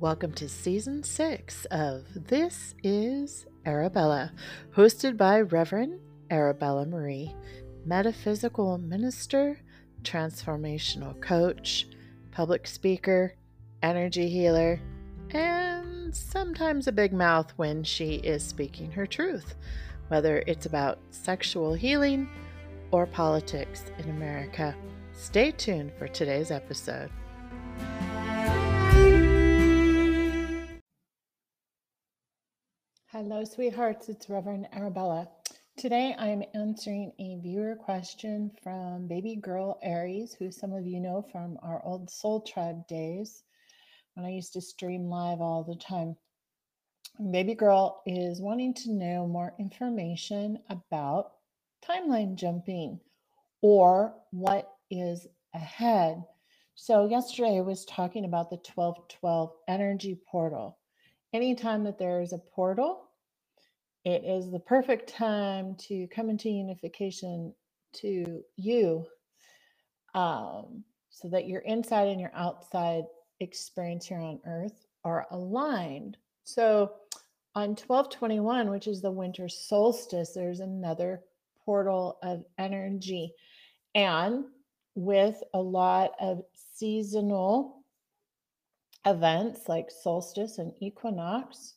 Welcome to season six of This is Arabella, hosted by Reverend Arabella Marie, metaphysical minister, transformational coach, public speaker, energy healer, and sometimes a big mouth when she is speaking her truth, whether it's about sexual healing or politics in America. Stay tuned for today's episode. Hello, sweethearts. It's Reverend Arabella. Today I am answering a viewer question from Baby Girl Aries, who some of you know from our old Soul Tribe days when I used to stream live all the time. Baby Girl is wanting to know more information about timeline jumping or what is ahead. So, yesterday I was talking about the 1212 energy portal. Anytime that there is a portal, it is the perfect time to come into unification to you um, so that your inside and your outside experience here on earth are aligned. So on 1221, which is the winter solstice, there's another portal of energy. And with a lot of seasonal events like solstice and equinox,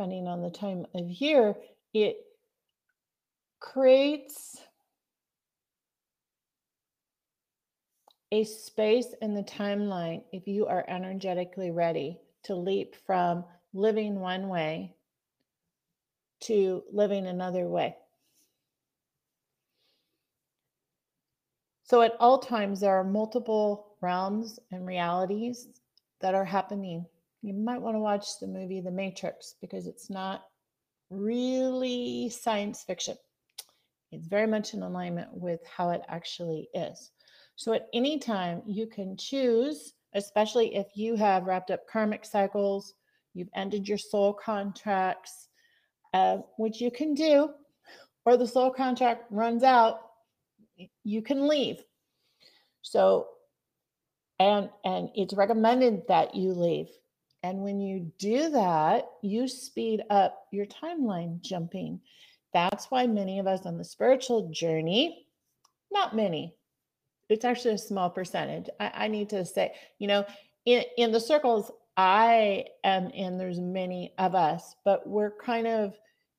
depending on the time of year, it creates a space in the timeline if you are energetically ready to leap from living one way to living another way. So, at all times, there are multiple realms and realities that are happening you might want to watch the movie The Matrix because it's not really science fiction. It's very much in alignment with how it actually is. So, at any time, you can choose, especially if you have wrapped up karmic cycles, you've ended your soul contracts, uh, which you can do, or the soul contract runs out, you can leave. So, and and it's recommended that you leave and when you do that, you speed up your timeline jumping. That's why many of us on the spiritual journey, not many, it's actually a small percentage. I, I need to say, you know, in, in the circles I am in, there's many of us, but we're kind of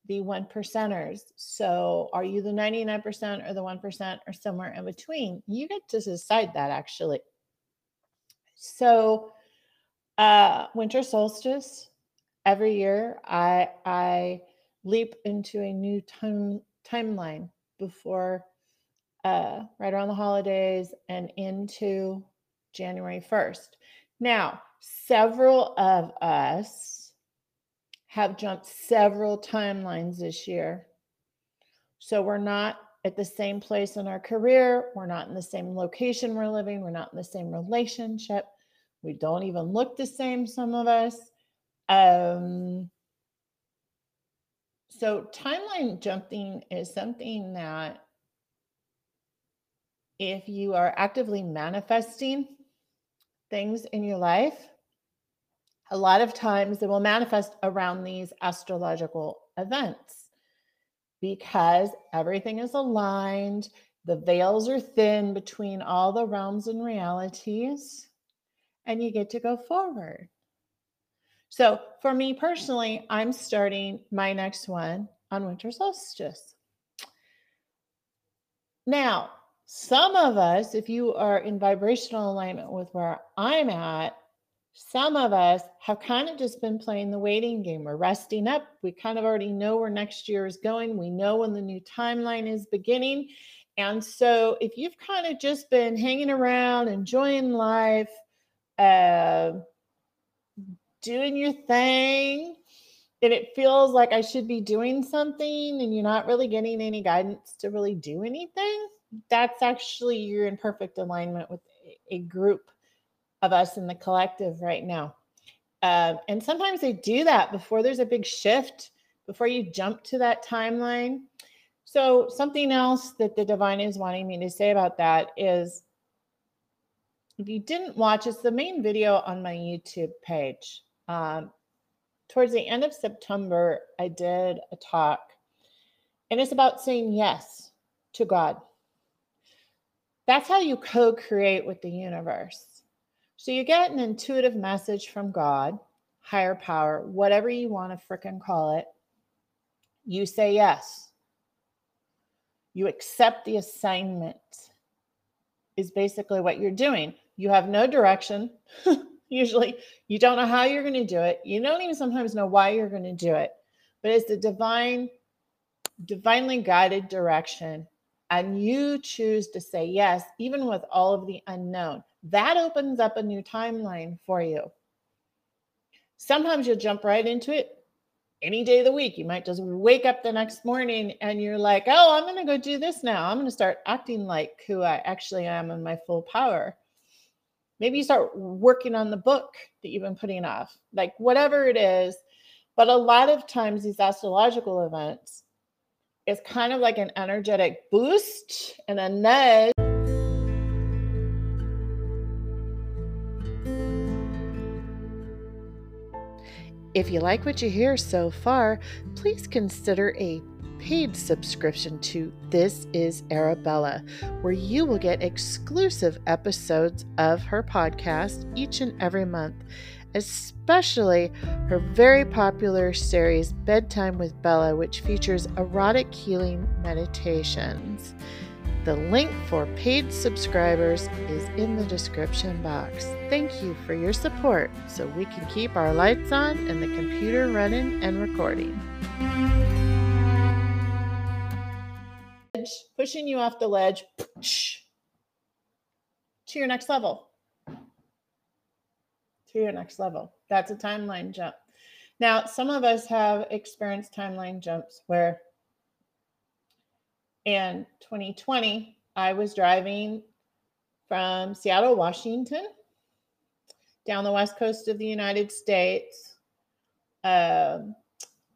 the one percenters. So are you the 99% or the 1% or somewhere in between? You get to decide that actually. So uh, winter solstice. Every year, I I leap into a new time timeline before uh, right around the holidays and into January first. Now, several of us have jumped several timelines this year. So we're not at the same place in our career. We're not in the same location we're living. We're not in the same relationship. We don't even look the same, some of us. Um, so, timeline jumping is something that if you are actively manifesting things in your life, a lot of times it will manifest around these astrological events because everything is aligned, the veils are thin between all the realms and realities and you get to go forward. So, for me personally, I'm starting my next one on winter solstice. Now, some of us, if you are in vibrational alignment with where I'm at, some of us have kind of just been playing the waiting game. We're resting up. We kind of already know where next year is going. We know when the new timeline is beginning. And so, if you've kind of just been hanging around, enjoying life, uh, doing your thing and it feels like I should be doing something and you're not really getting any guidance to really do anything, that's actually you're in perfect alignment with a group of us in the collective right now. Uh, and sometimes they do that before there's a big shift, before you jump to that timeline. So, something else that the divine is wanting me to say about that is you didn't watch, it's the main video on my YouTube page. Um, towards the end of September, I did a talk, and it's about saying yes to God. That's how you co create with the universe. So you get an intuitive message from God, higher power, whatever you want to fricking call it. You say yes. You accept the assignment, is basically what you're doing. You have no direction. Usually, you don't know how you're going to do it. You don't even sometimes know why you're going to do it, but it's the divine, divinely guided direction. And you choose to say yes, even with all of the unknown. That opens up a new timeline for you. Sometimes you'll jump right into it any day of the week. You might just wake up the next morning and you're like, oh, I'm going to go do this now. I'm going to start acting like who I actually am in my full power. Maybe you start working on the book that you've been putting off, like whatever it is. But a lot of times, these astrological events is kind of like an energetic boost and a nudge. If you like what you hear so far, please consider a paid subscription to This is Arabella, where you will get exclusive episodes of her podcast each and every month, especially her very popular series Bedtime with Bella, which features erotic healing meditations. The link for paid subscribers is in the description box. Thank you for your support so we can keep our lights on and the computer running and recording. Pushing you off the ledge to your next level. To your next level. That's a timeline jump. Now, some of us have experienced timeline jumps where in 2020, I was driving from Seattle, Washington, down the west coast of the United States. Um,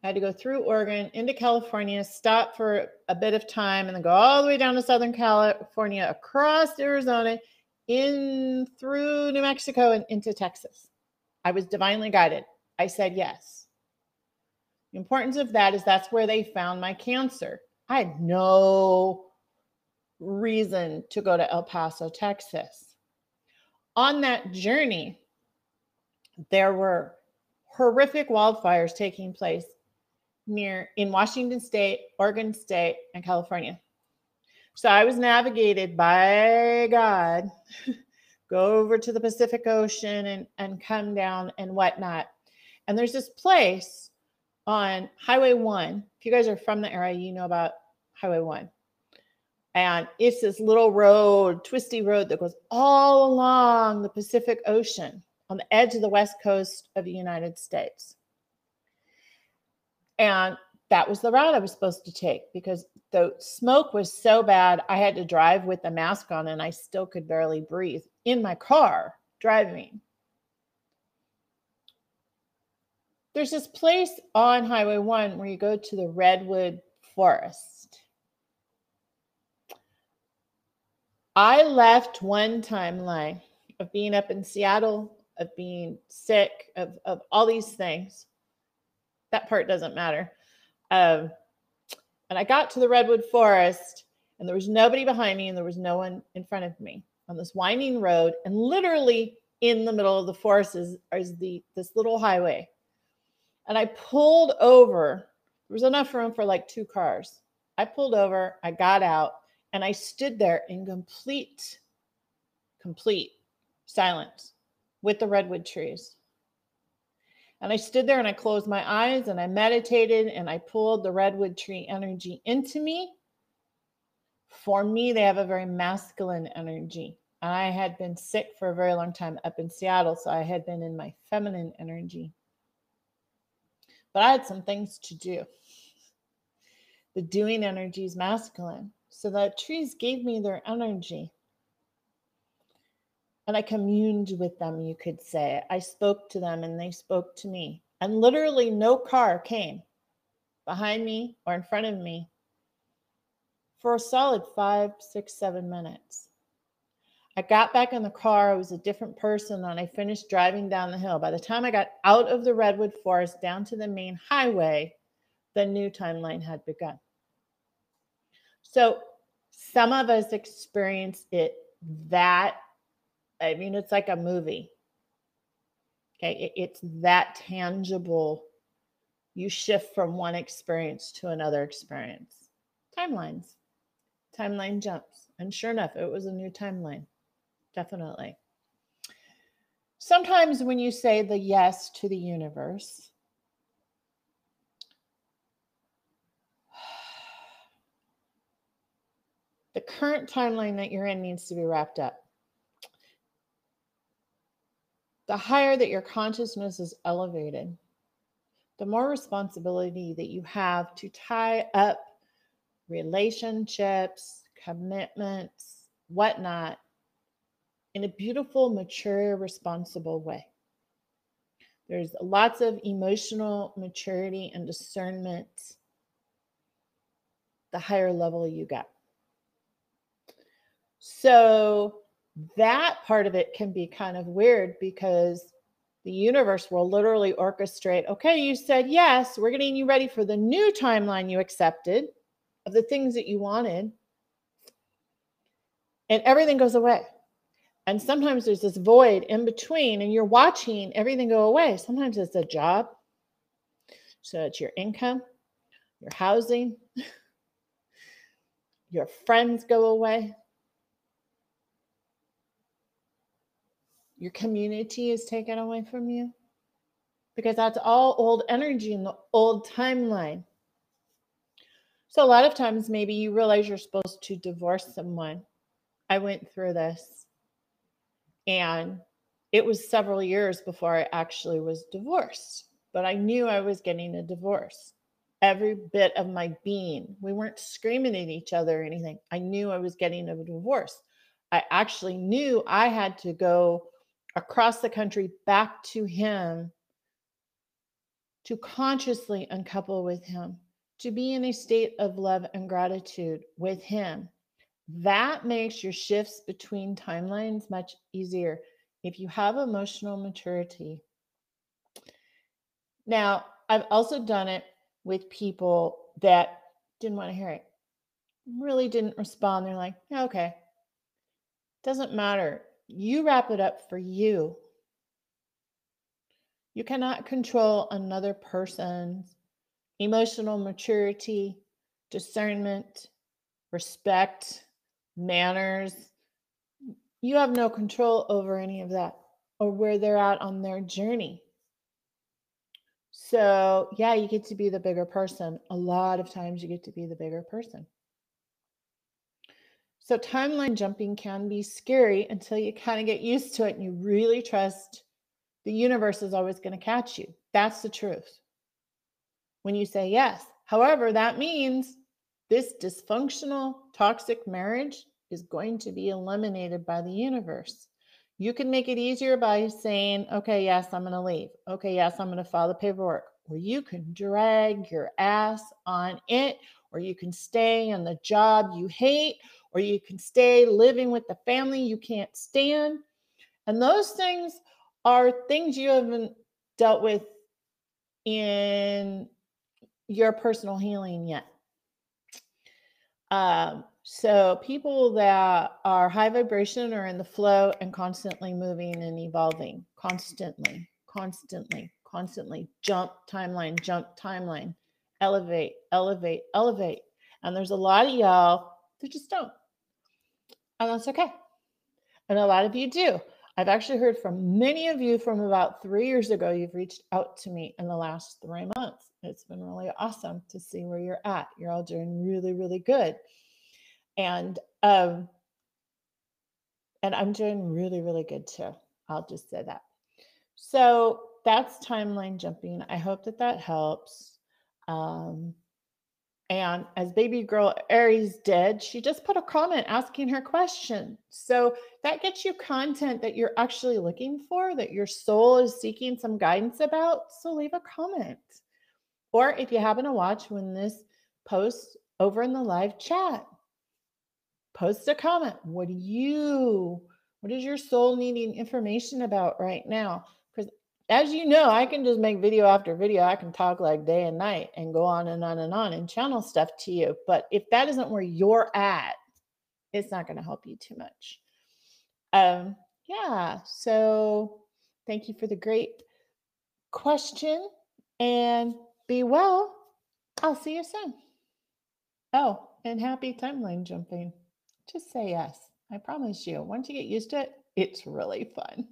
I had to go through Oregon into California, stop for a bit of time, and then go all the way down to Southern California, across Arizona, in through New Mexico, and into Texas. I was divinely guided. I said yes. The importance of that is that's where they found my cancer. I had no reason to go to El Paso, Texas. On that journey, there were horrific wildfires taking place near in Washington State, Oregon State, and California. So I was navigated by God, go over to the Pacific Ocean and, and come down and whatnot. And there's this place on Highway 1. If you guys are from the area, you know about Highway 1. And it's this little road, twisty road that goes all along the Pacific Ocean on the edge of the west coast of the United States. And that was the route I was supposed to take because the smoke was so bad. I had to drive with a mask on and I still could barely breathe in my car driving. There's this place on Highway 1 where you go to the Redwood Forest. I left one timeline of being up in Seattle, of being sick, of, of all these things that part doesn't matter. Um, and I got to the redwood forest, and there was nobody behind me, and there was no one in front of me on this winding road. And literally in the middle of the forest is, is the this little highway. And I pulled over. There was enough room for like two cars. I pulled over, I got out, and I stood there in complete, complete silence with the redwood trees. And I stood there and I closed my eyes and I meditated and I pulled the redwood tree energy into me. For me, they have a very masculine energy. And I had been sick for a very long time up in Seattle, so I had been in my feminine energy. But I had some things to do. The doing energy is masculine. So the trees gave me their energy and I communed with them, you could say. I spoke to them and they spoke to me. And literally, no car came behind me or in front of me for a solid five, six, seven minutes. I got back in the car. I was a different person and I finished driving down the hill. By the time I got out of the redwood forest down to the main highway, the new timeline had begun. So some of us experience it that, I mean, it's like a movie. Okay. It's that tangible. You shift from one experience to another experience. Timelines, timeline jumps. And sure enough, it was a new timeline definitely. Sometimes when you say the yes to the universe, the current timeline that you're in needs to be wrapped up. The higher that your consciousness is elevated, the more responsibility that you have to tie up relationships, commitments, whatnot in a beautiful, mature, responsible way. There's lots of emotional maturity and discernment the higher level you get. So that part of it can be kind of weird because the universe will literally orchestrate okay, you said yes, we're getting you ready for the new timeline you accepted of the things that you wanted. And everything goes away. And sometimes there's this void in between, and you're watching everything go away. Sometimes it's a job, so it's your income, your housing, your friends go away, your community is taken away from you because that's all old energy in the old timeline. So, a lot of times, maybe you realize you're supposed to divorce someone. I went through this and it was several years before I actually was divorced, but I knew I was getting a divorce. Every bit of my being, we weren't screaming at each other or anything. I knew I was getting a divorce. I actually knew I had to go across the country back to him to consciously uncouple with him, to be in a state of love and gratitude with him that makes your shifts between timelines much easier if you have emotional maturity. Now, I've also done it with people that didn't want to hear it, really didn't respond. They're like, okay, doesn't matter. You wrap it up for you. You cannot control another person's emotional maturity, discernment, respect, manners. You have no control over any of that or where they're at on their journey. So, yeah, you get to be the bigger person. A lot of times you get to be the bigger person. So, timeline jumping can be scary until you kind of get used to it and you really trust the universe is always going to catch you. That's the truth. When you say yes. However, that means this dysfunctional, toxic marriage is going to be eliminated by the universe. You can make it easier by saying, okay, yes, I'm going to leave. Okay, yes, I'm going to file the paperwork. Or you can drag your ass on it, or you can stay in the job you hate, or you can stay living with the family you can't stand. And those things are things you haven't dealt with in your personal healing yet. Um, so people that are high vibration are in the flow and constantly moving and evolving, constantly, constantly, constantly. Jump timeline, jump timeline, elevate, elevate, elevate. And there's a lot of y'all that just don't. And that's okay. And a lot of you do. I've actually heard from many of you from about three years ago. You've reached out to me in the last three months. It's been really awesome to see where you're at. You're all doing really, really good. And um and I'm doing really, really good too. I'll just say that. So that's timeline jumping. I hope that that helps. Um, and as baby girl Aries did, she just put a comment asking her question. So that gets you content that you're actually looking for, that your soul is seeking some guidance about. So leave a comment. Or if you happen to watch when this posts over in the live chat, post a comment. What do you What is your soul needing information about right now? As you know, I can just make video after video. I can talk like day and night and go on and on and on and channel stuff to you. But if that isn't where you're at, it's not going to help you too much. Um, yeah. So thank you for the great question and be well. I'll see you soon. Oh, and happy timeline jumping. Just say yes. I promise you, once you get used to it, it's really fun.